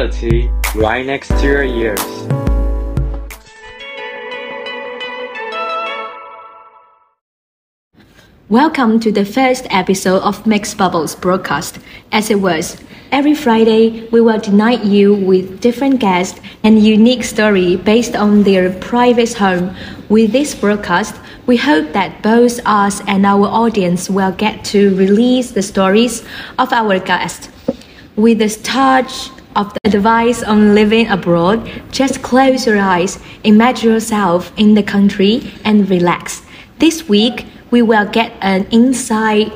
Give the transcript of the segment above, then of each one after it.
reality right next to your ears. Welcome to the first episode of Mixed Bubbles broadcast. As it was, every Friday we will delight you with different guests and unique story based on their private home. With this broadcast, we hope that both us and our audience will get to release the stories of our guests. With a touch of the advice on living abroad, just close your eyes, imagine yourself in the country, and relax. This week, we will get an insight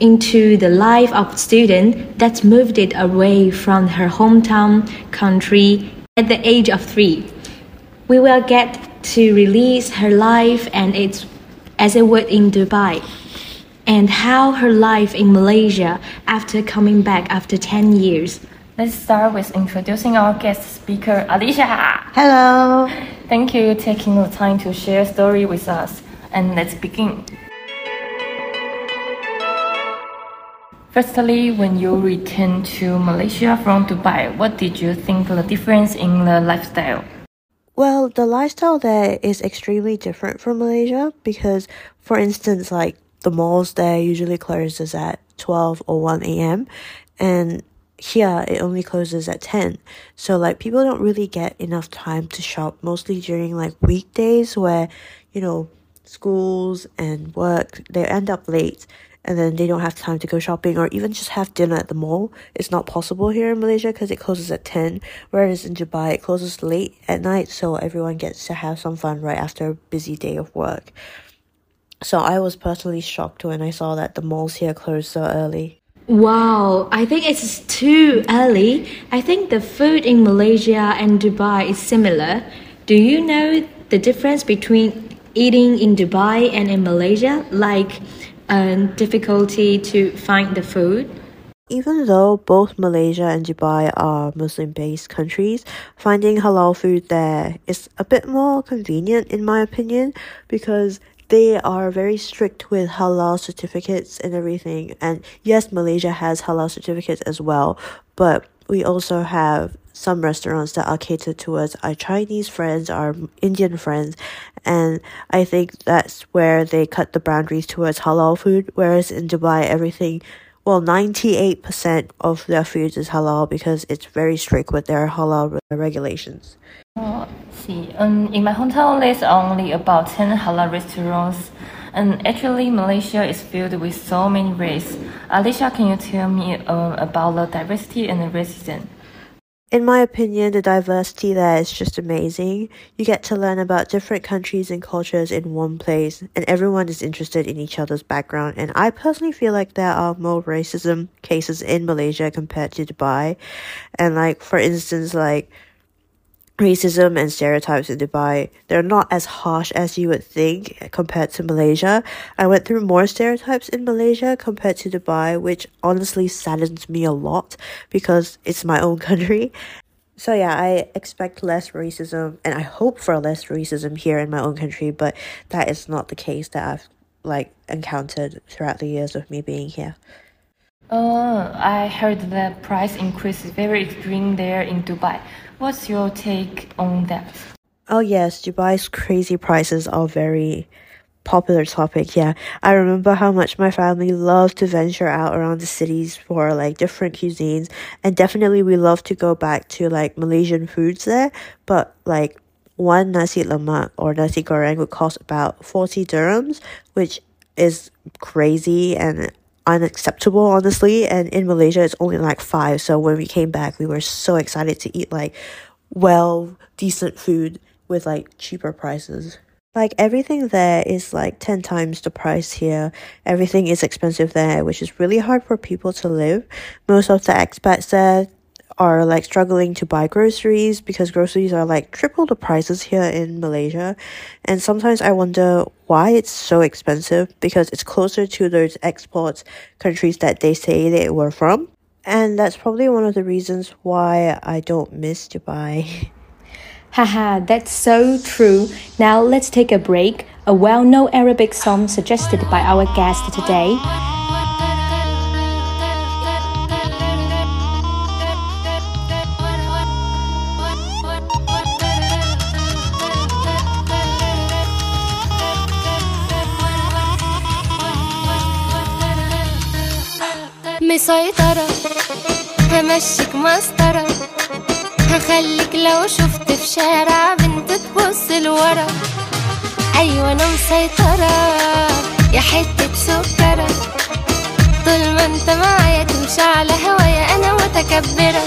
into the life of a student that moved it away from her hometown country at the age of three. We will get to release her life and its as it would in Dubai, and how her life in Malaysia after coming back after 10 years. Let's start with introducing our guest speaker, Allyssa. Hello. Thank you for taking the time to share a story with us. And let's begin. Firstly, when you returned to Malaysia from Dubai, what did you think the difference in the lifestyle? Well, the lifestyle there is extremely different from Malaysia because, for instance, like the malls there usually closes at 12 or 1 a.m. and here it only closes at 10. So like people don't really get enough time to shop mostly during like weekdays where, you know, schools and work they end up late and then they don't have time to go shopping or even just have dinner at the mall. It's not possible here in Malaysia because it closes at 10, whereas in Dubai it closes late at night, so everyone gets to have some fun right after a busy day of work. So I was personally shocked when I saw that the malls here closed so early. Wow, I think it's too early. I think the food in Malaysia and Dubai is similar. Do you know the difference between eating in Dubai and in Malaysia? Like, and difficulty to find the food? Even though both Malaysia and Dubai are Muslim based countries, finding halal food there is a bit more convenient in my opinion because they are very strict with halal certificates and everything. And yes, Malaysia has halal certificates as well, but we also have some restaurants that are catered towards our Chinese friends, our Indian friends, and I think that's where they cut the boundaries towards halal food. Whereas in Dubai, everything, well, 98% of their foods is halal because it's very strict with their halal regulations. Oh, see. Um, in my hometown, there's only about 10 halal restaurants. And actually, Malaysia is filled with so many races. Allyssa, can you tell me uh, about the diversity and the racism? In my opinion, the diversity there is just amazing. You get to learn about different countries and cultures in one place, and everyone is interested in each other's background. And I personally feel like there are more racism cases in Malaysia compared to Dubai. And like, for instance, like, racism and stereotypes in Dubai, they're not as harsh as you would think compared to Malaysia. I went through more stereotypes in Malaysia compared to Dubai, which honestly saddens me a lot because it's my own country. So yeah, I expect less racism and I hope for less racism here in my own country, but that is not the case that I've like encountered throughout the years of me being here. Uh, I heard the price increase is very extreme there in Dubai. What's your take on that? Oh yes, Dubai's crazy prices are very popular topic. Yeah, I remember how much my family loved to venture out around the cities for like different cuisines, and definitely we love to go back to like Malaysian foods there. But like one nasi lemak or nasi goreng would cost about forty dirhams, which is crazy and unacceptable, honestly. And in Malaysia, it's only like five. So when we came back, we were so excited to eat like well, decent food with like cheaper prices. Like everything there is like 10 times the price here. Everything is expensive there, which is really hard for people to live. Most of the expats there are like struggling to buy groceries because groceries are like triple the prices here in Malaysia. And sometimes I wonder why it's so expensive because it's closer to those export countries that they say they were from. And that's probably one of the reasons why I don't miss Dubai. Haha, that's so true. Now let's take a break. A well known Arabic song suggested by our guest today. مسيطرة همشيك مسطرة. هخليك لو شفت في شارع بنت تبص لورا. أيوة أنا مسيطرة. يا حتة سكرة. طول ما أنت معايا تمشي على هوايا أنا متكبرة.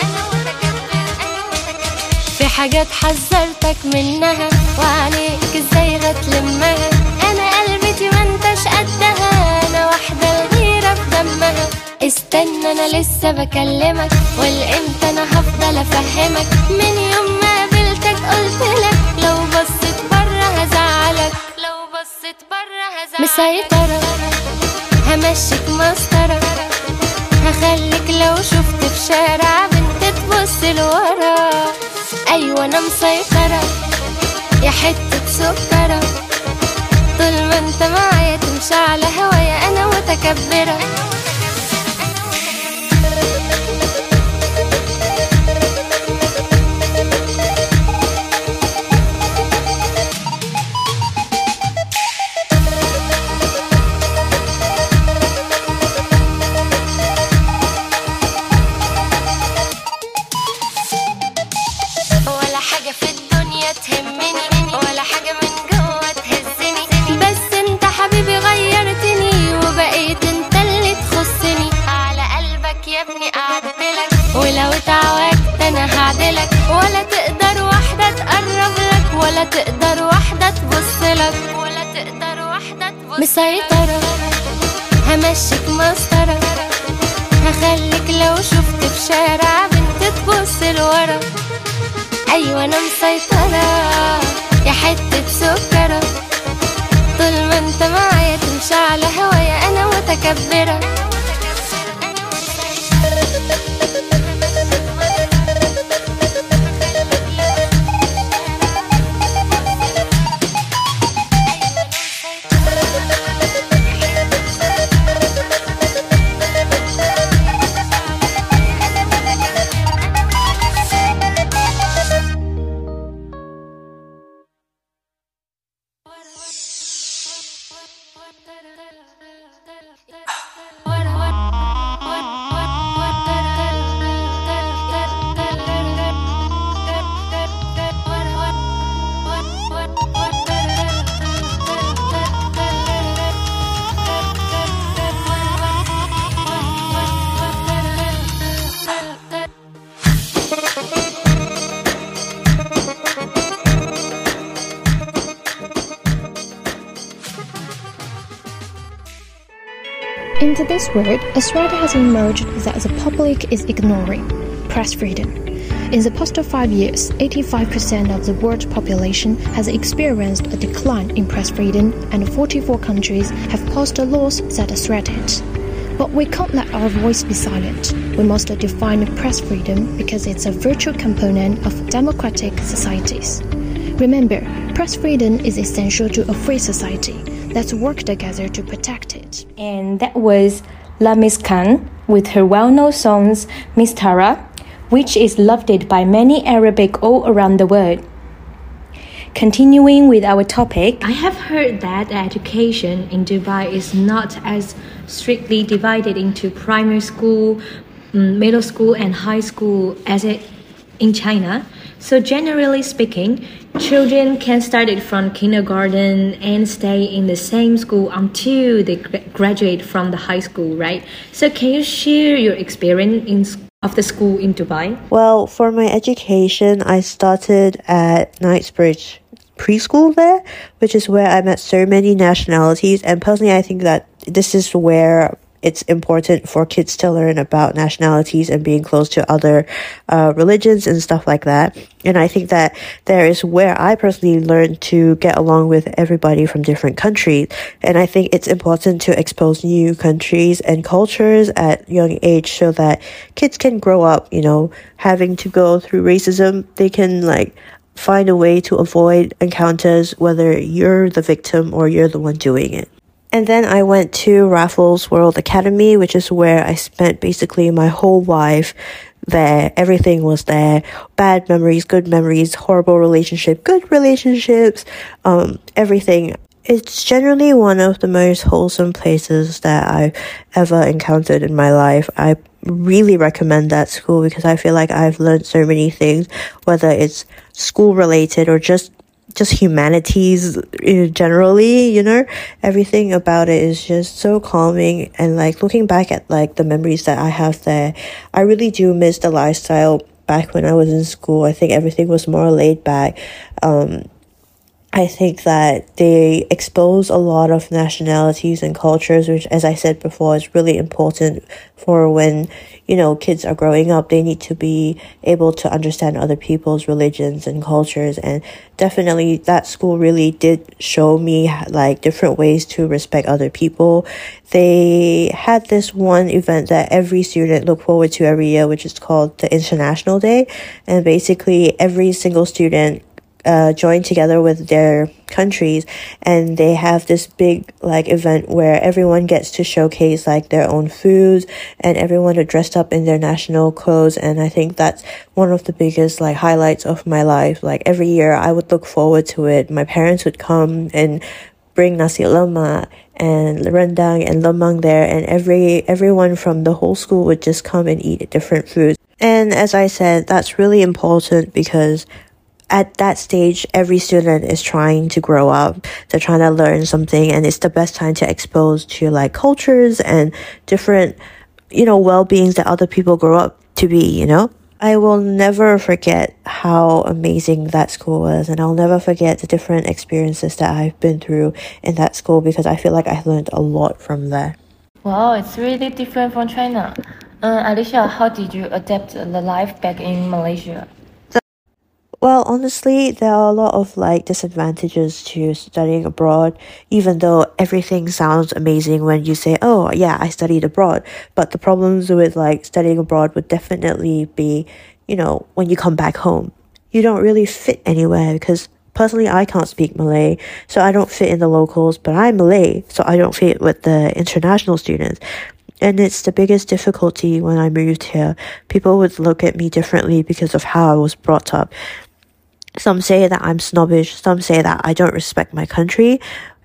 في حاجات حذرتك منها وعليك إزاي هتلمها أنا قلبتي ما أنتش قدها. أنا واحدة الغيرة في دمها. استنى أنا لسه بكلمك والإمتى أنا هفضل أفهمك؟ من يوم ما قابلتك قلتلك لو بصيت بره هزعلك لو بصيت بره هزعلك. مسيطرة همشيك مسطرة. هخليك لو شفت في شارع بنت تبص لورا. أيوه أنا مسيطرة. يا حتة سكرة. طول ما أنت معايا تمشي على هوايا أنا متكبرة. ولو اتعوجت أنا هعدلك ولا تقدر واحدة تقرب لك ولا تقدر واحدة تبصلك ولا تقدر واحدة تبص مسيطرة همشيك مسطرة. هخليك لو شفت في شارع بنت تبص لورا. أيوه أنا مسيطرة يا حتة سكرة. طول ما أنت معايا تمشي على هوايا أنا متكبرة. In today's world, a threat has emerged that the public is ignoring press freedom. In the past five years, 85% of the world's population has experienced a decline in press freedom, and 44 countries have passed laws that threaten it. But we can't let our voice be silent. We must define press freedom because it's a virtual component of democratic societies. Remember, press freedom is essential to a free society. Let's work together to protect it. And that was Lamis Kan with her well known songs Mesaytara, which is loved by many Arabic all around the world. Continuing with our topic, I have heard that education in Dubai is not as strictly divided into primary school, mm, middle school, and high school as it in China. So generally speaking, children can start it from kindergarten and stay in the same school until they graduate from the high school, right? So can you share your experience in, of the school in Dubai? Well, for my education, I started at Knightsbridge preschool there, which is where I met so many nationalities. And personally, I think that this is where it's important for kids to learn about nationalities and being close to other uh, religions and stuff like that. And I think that there is where I personally learned to get along with everybody from different countries. And I think it's important to expose new countries and cultures at young age so that kids can grow up, you know, having to go through racism. They can like find a way to avoid encounters whether you're the victim or you're the one doing it. And then I went to Raffles World Academy, which is where I spent basically my whole life there. Everything was there. Bad memories, good memories, horrible relationship, good relationships, um, everything. it's generally one of the most wholesome places that I've ever encountered in my life. I really recommend that school because I feel like I've learned so many things, whether it's school related or just just humanities generally, you know, everything about it is just so calming and like looking back at like the memories that I have there, I really do miss the lifestyle back when I was in school. I think everything was more laid back. Um, I think that they expose a lot of nationalities and cultures, which, as I said before, is really important for when, you know, kids are growing up. They need to be able to understand other people's religions and cultures. And definitely that school really did show me like different ways to respect other people. They had this one event that every student look forward to every year, which is called the International Day. And basically every single student uh, join together with their countries and they have this big like event where everyone gets to showcase like their own foods and everyone are dressed up in their national clothes and I think that's one of the biggest like highlights of my life. Like every year I would look forward to it. My parents would come and bring nasi lemak and rendang and lemang there and every everyone from the whole school would just come and eat different foods. And as I said that's really important because at that stage, every student is trying to grow up. They're trying to learn something and it's the best time to expose to like cultures and different, you know, well-beings that other people grow up to be, you know? I will never forget how amazing that school was, and I'll never forget the different experiences that I've been through in that school because I feel like I learned a lot from there. Wow, it's really different from China. Uh, Allyssa, how did you adapt the life back in Malaysia? Well, honestly, there are a lot of like disadvantages to studying abroad, even though everything sounds amazing when you say, oh, yeah, I studied abroad. But the problems with like studying abroad would definitely be, you know, when you come back home, you don't really fit anywhere because personally, I can't speak Malay, so I don't fit in the locals, but I'm Malay, so I don't fit with the international students. And it's the biggest difficulty when I moved here. People would look at me differently because of how I was brought up. Some say that I'm snobbish, some say that I don't respect my country.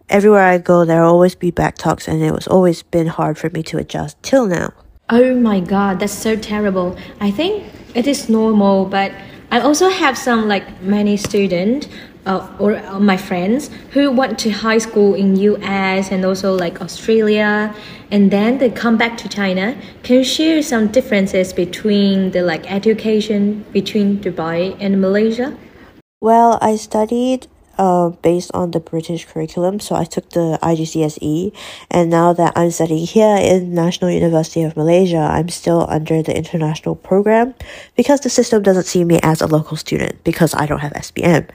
Everywhere I go, there'll always be back talks, and it was always been hard for me to adjust till now. Oh my god, that's so terrible. I think it is normal, but I also have some like many students uh, or uh, my friends who went to high school in US and also like Australia and then they come back to China. Can you share some differences between the like education between Dubai and Malaysia? Well, I studied uh, based on the British curriculum, so I took the IGCSE, and now that I'm studying here in National University of Malaysia, I'm still under the international program because the system doesn't see me as a local student because I don't have SPM.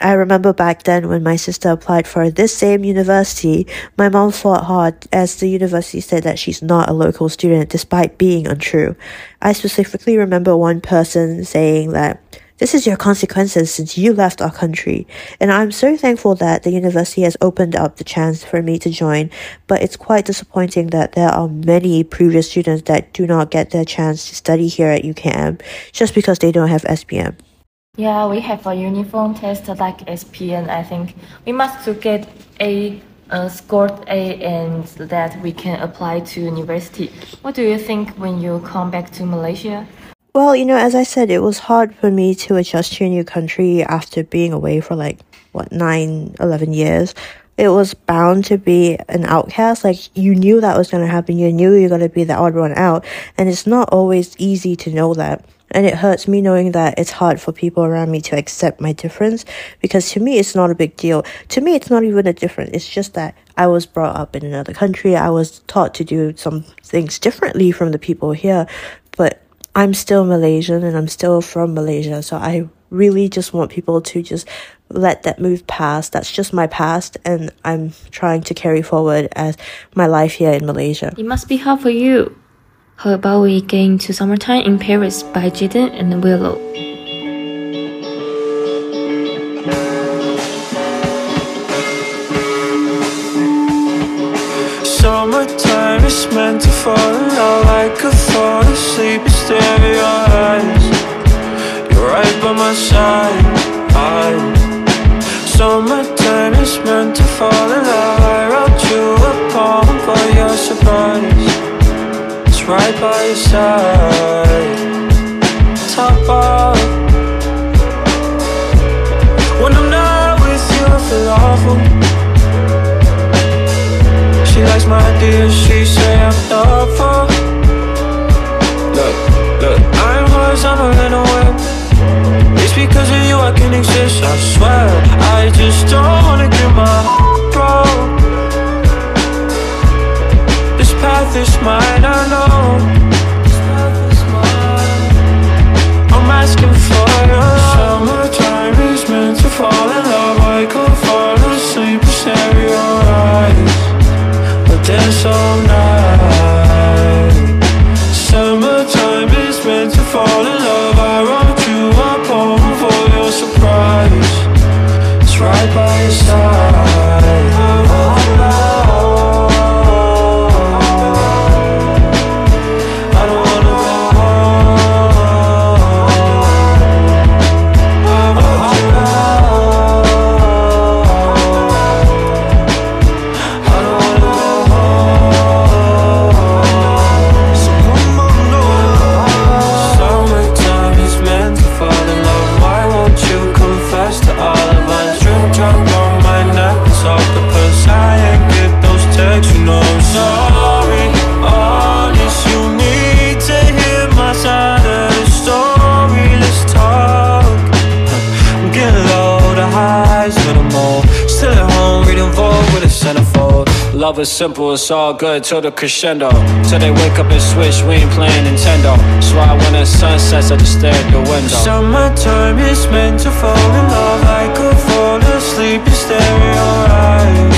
I remember back then when my sister applied for this same university, my mom fought hard as the university said that she's not a local student despite being untrue. I specifically remember one person saying that this is your consequences since you left our country. And I'm so thankful that the university has opened up the chance for me to join, but it's quite disappointing that there are many previous students that do not get their chance to study here at UKM just because they don't have SPM. Yeah, we have a uniform test like SPM. I think we must to get a uh, scored A and that we can apply to university. What do you think when you come back to Malaysia? Well, you know, as I said, it was hard for me to adjust to a new country after being away for like, what, nine, 11 years. It was bound to be an outcast. Like, you knew that was going to happen. You knew you were going to be the odd one out. And it's not always easy to know that. And it hurts me knowing that it's hard for people around me to accept my difference because to me, it's not a big deal. To me, it's not even a difference. It's just that I was brought up in another country. I was taught to do some things differently from the people here. But I'm still Malaysian and I'm still from Malaysia. So I really just want people to just let that move past. That's just my past and I'm trying to carry forward as my life here in Malaysia. It must be hard for you. How about we get into Summertime in Paris by Jaden and Willow? Summertime is meant to fall out like a fall asleep in your eyes You're right by my side I, Summertime is meant to fall in love, I wrote you a poem for your surprise. It's right by your side. Top off. When I'm not with you, I feel awful. She likes my ideas, she say I'm thoughtful. I'm a little web. It's because of you I can exist, I swear. I just don't wanna get my broke. This path is mine, I know. I'm asking for your. Summertime is meant to fall in love. I could fall asleep and stare your eyes, but there's all night. Love is simple, it's all good till the crescendo. Till they wake up and switch, we ain't playing Nintendo. So I when the sun sets, I just stare at the window. Summertime is meant to fall in love. I could fall asleep and stare at your eyes.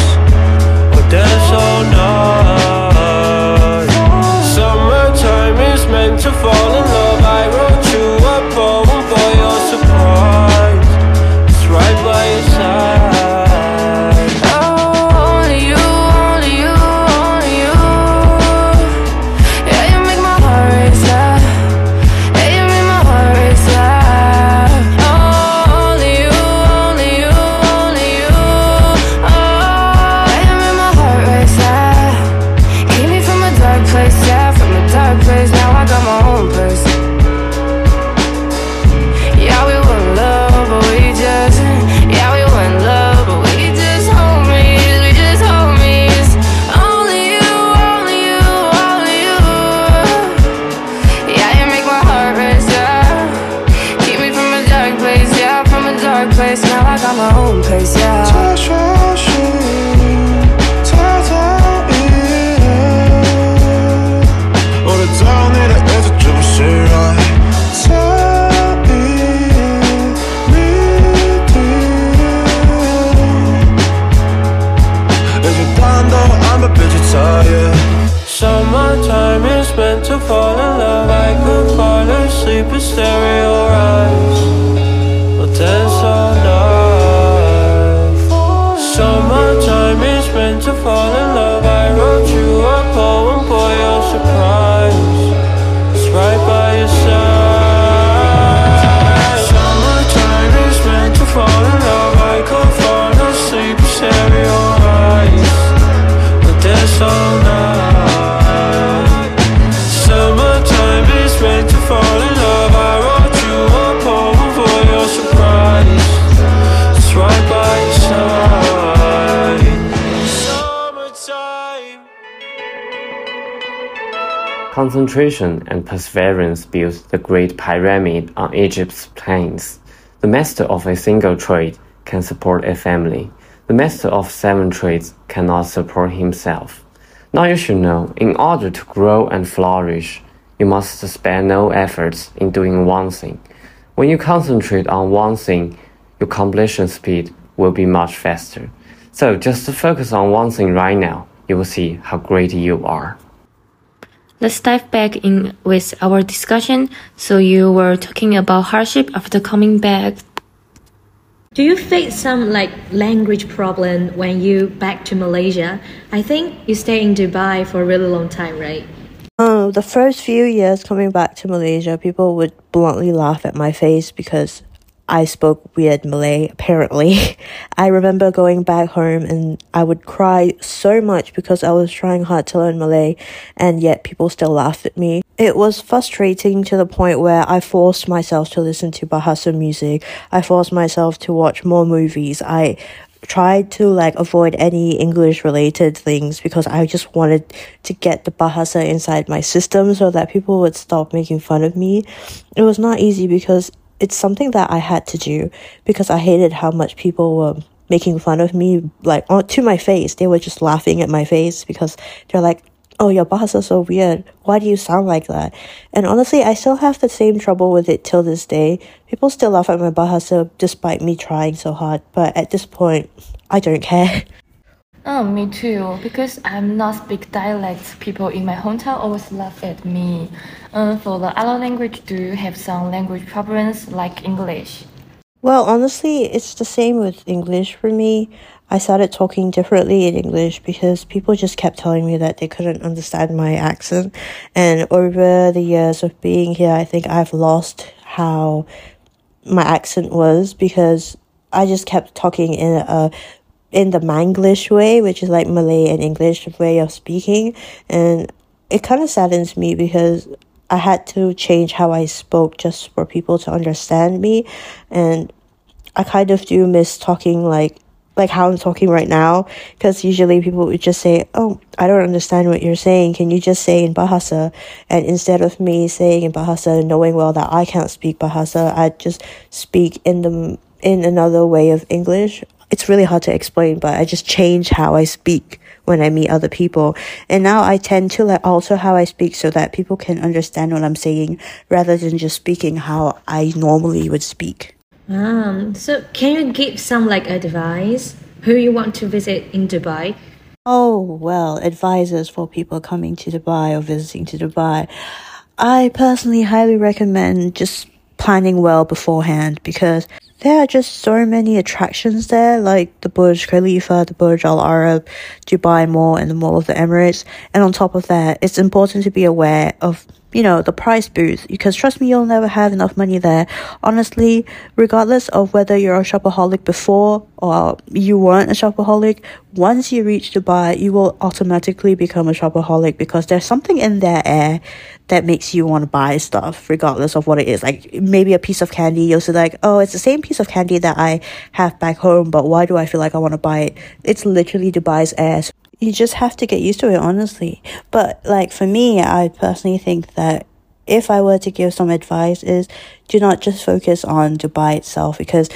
Meant to fall in love. I could fall asleep at eyes Concentration and perseverance built the Great Pyramid on Egypt's plains. The master of a single trade can support a family. The master of seven trades cannot support himself. Now you should know, in order to grow and flourish, you must spare no efforts in doing one thing. When you concentrate on one thing, your completion speed will be much faster. So just focus on one thing right now. You will see how great you are. Let's dive back in with our discussion. So you were talking about hardship after coming back. Do you face some like language problem when you back to Malaysia? I think you stay in Dubai for a really long time, right? Oh, the first few years coming back to Malaysia, people would bluntly laugh at my face because I spoke weird Malay, apparently. I remember going back home and I would cry so much because I was trying hard to learn Malay and yet people still laughed at me. It was frustrating to the point where I forced myself to listen to Bahasa music. I forced myself to watch more movies. I tried to like avoid any English related things because I just wanted to get the Bahasa inside my system so that people would stop making fun of me. It was not easy because it's something that I had to do because I hated how much people were making fun of me, like on, to my face. They were just laughing at my face because they're like, oh, your boss is so weird. Why do you sound like that? And honestly, I still have the same trouble with it till this day. People still laugh at my bahasa despite me trying so hard, but at this point, I don't care. Oh, me too. Because I'm not speak dialect, people in my hometown always laugh at me. Uh, for the other language, do you have some language problems like English? Well, honestly, it's the same with English for me. I started talking differently in English because people just kept telling me that they couldn't understand my accent. And over the years of being here, I think I've lost how my accent was because I just kept talking in a in the Manglish way, which is like Malay and English way of speaking. And it kind of saddens me because I had to change how I spoke just for people to understand me. And I kind of do miss talking like like how I'm talking right now, because usually people would just say, "Oh, I don't understand what you're saying. Can you just say in Bahasa?" And instead of me saying in Bahasa, knowing well that I can't speak Bahasa, I just speak in the in another way of English it's really hard to explain, but I just change how I speak when I meet other people. And now I tend to like alter how I speak so that people can understand what I'm saying rather than just speaking how I normally would speak. Um, so can you give some like advice who you want to visit in Dubai? Oh, well, advisors for people coming to Dubai or visiting to Dubai. I personally highly recommend just planning well beforehand because there are just so many attractions there, like the Burj Khalifa, the Burj Al Arab, Dubai Mall, and the Mall of the Emirates. And on top of that, it's important to be aware of you know, the price booth because trust me, you'll never have enough money there. Honestly, regardless of whether you're a shopaholic before or you weren't a shopaholic, once you reach Dubai, you will automatically become a shopaholic because there's something in their air that makes you want to buy stuff regardless of what it is. Like maybe a piece of candy, you'll say like, oh, it's the same piece of candy that I have back home, but why do I feel like I want to buy it? It's literally Dubai's air you just have to get used to it, honestly. But like for me, I personally think that if I were to give some advice is do not just focus on Dubai itself because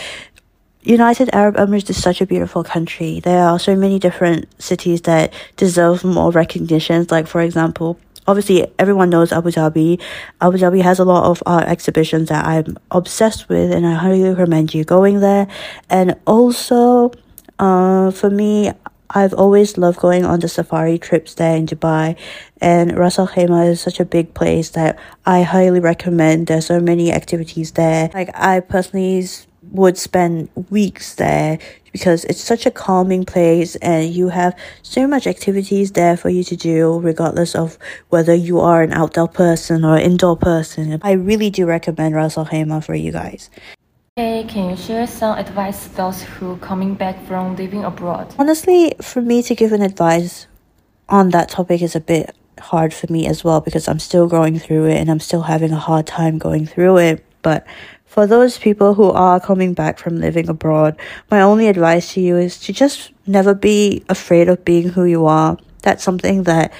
United Arab Emirates is such a beautiful country. There are so many different cities that deserve more recognitions. Like for example, obviously everyone knows Abu Dhabi. Abu Dhabi has a lot of art exhibitions that I'm obsessed with and I highly recommend you going there. And also, uh, for me, I've always loved going on the safari trips there in Dubai, and Ras Al Khaimah is such a big place that I highly recommend. There's so many activities there. Like I personally would spend weeks there because it's such a calming place and you have so much activities there for you to do regardless of whether you are an outdoor person or indoor person. I really do recommend Ras Al Khaimah for you guys. Hey, can you share some advice to those who coming back from living abroad? Honestly, for me to give an advice on that topic is a bit hard for me as well because I'm still going through it and I'm still having a hard time going through it. But for those people who are coming back from living abroad, my only advice to you is to just never be afraid of being who you are. That's something that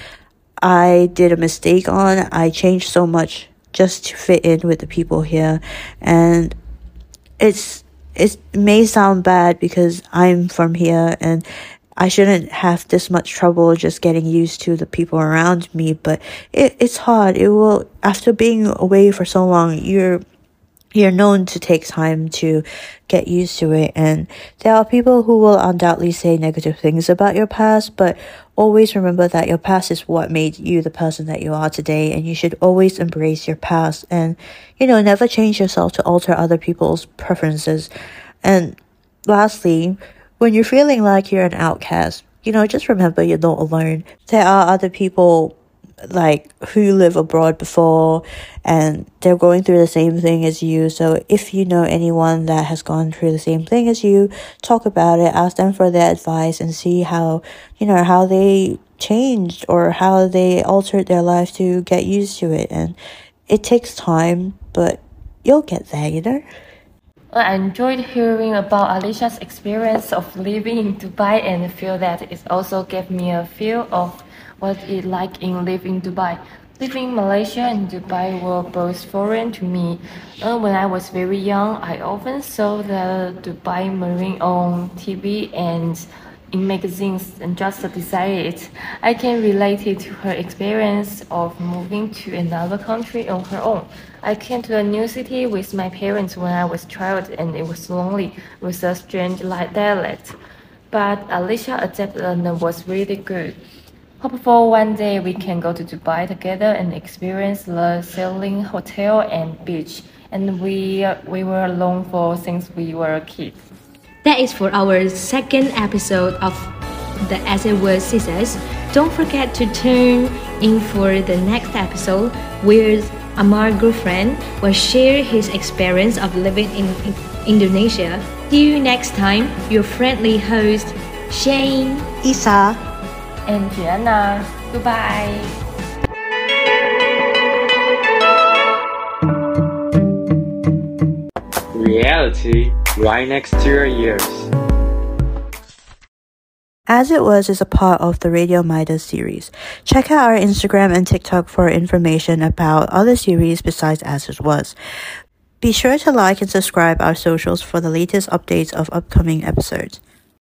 I did a mistake on. I changed so much just to fit in with the people here and it's it may sound bad because I'm from here and I shouldn't have this much trouble just getting used to the people around me, but it, it's hard. It will, after being away for so long, you're you're known to take time to get used to it. And there are people who will undoubtedly say negative things about your past, but always remember that your past is what made you the person that you are today. And you should always embrace your past and, you know, never change yourself to alter other people's preferences. And lastly, when you're feeling like you're an outcast, you know, just remember you're not alone. There are other people like who live abroad before and they're going through the same thing as you. So if you know anyone that has gone through the same thing as you, talk about it, ask them for their advice and see how, you know, how they changed or how they altered their life to get used to it. And it takes time, but you'll get there, you know? well, I enjoyed hearing about Allyssa's experience of living in Dubai and feel that it also gave me a feel of what it like in living in Dubai. Living in Malaysia and Dubai were both foreign to me. Uh, when I was very young, I often saw the Dubai Marine on TV and in magazines and just desire it. I can relate it to her experience of moving to another country on her own. I came to a new city with my parents when I was child and it was lonely with a strange dialect. But Allyssa adapted and was really good. Hopeful one day we can go to Dubai together and experience the sailing hotel and beach. And we we were alone for since we were a kid. That is for our second episode of the As It Was Scissors. Don't forget to tune in for the next episode where Amar Gufran will share his experience of living in, in Indonesia. See you next time. Your friendly host, Shane, Isa, and Gianna. Goodbye. Reality right next to your ears. As It Was is a part of the Radio Midas series. Check out our Instagram and TikTok for information about other series besides As It Was. Be sure to like and subscribe our socials for the latest updates of upcoming episodes.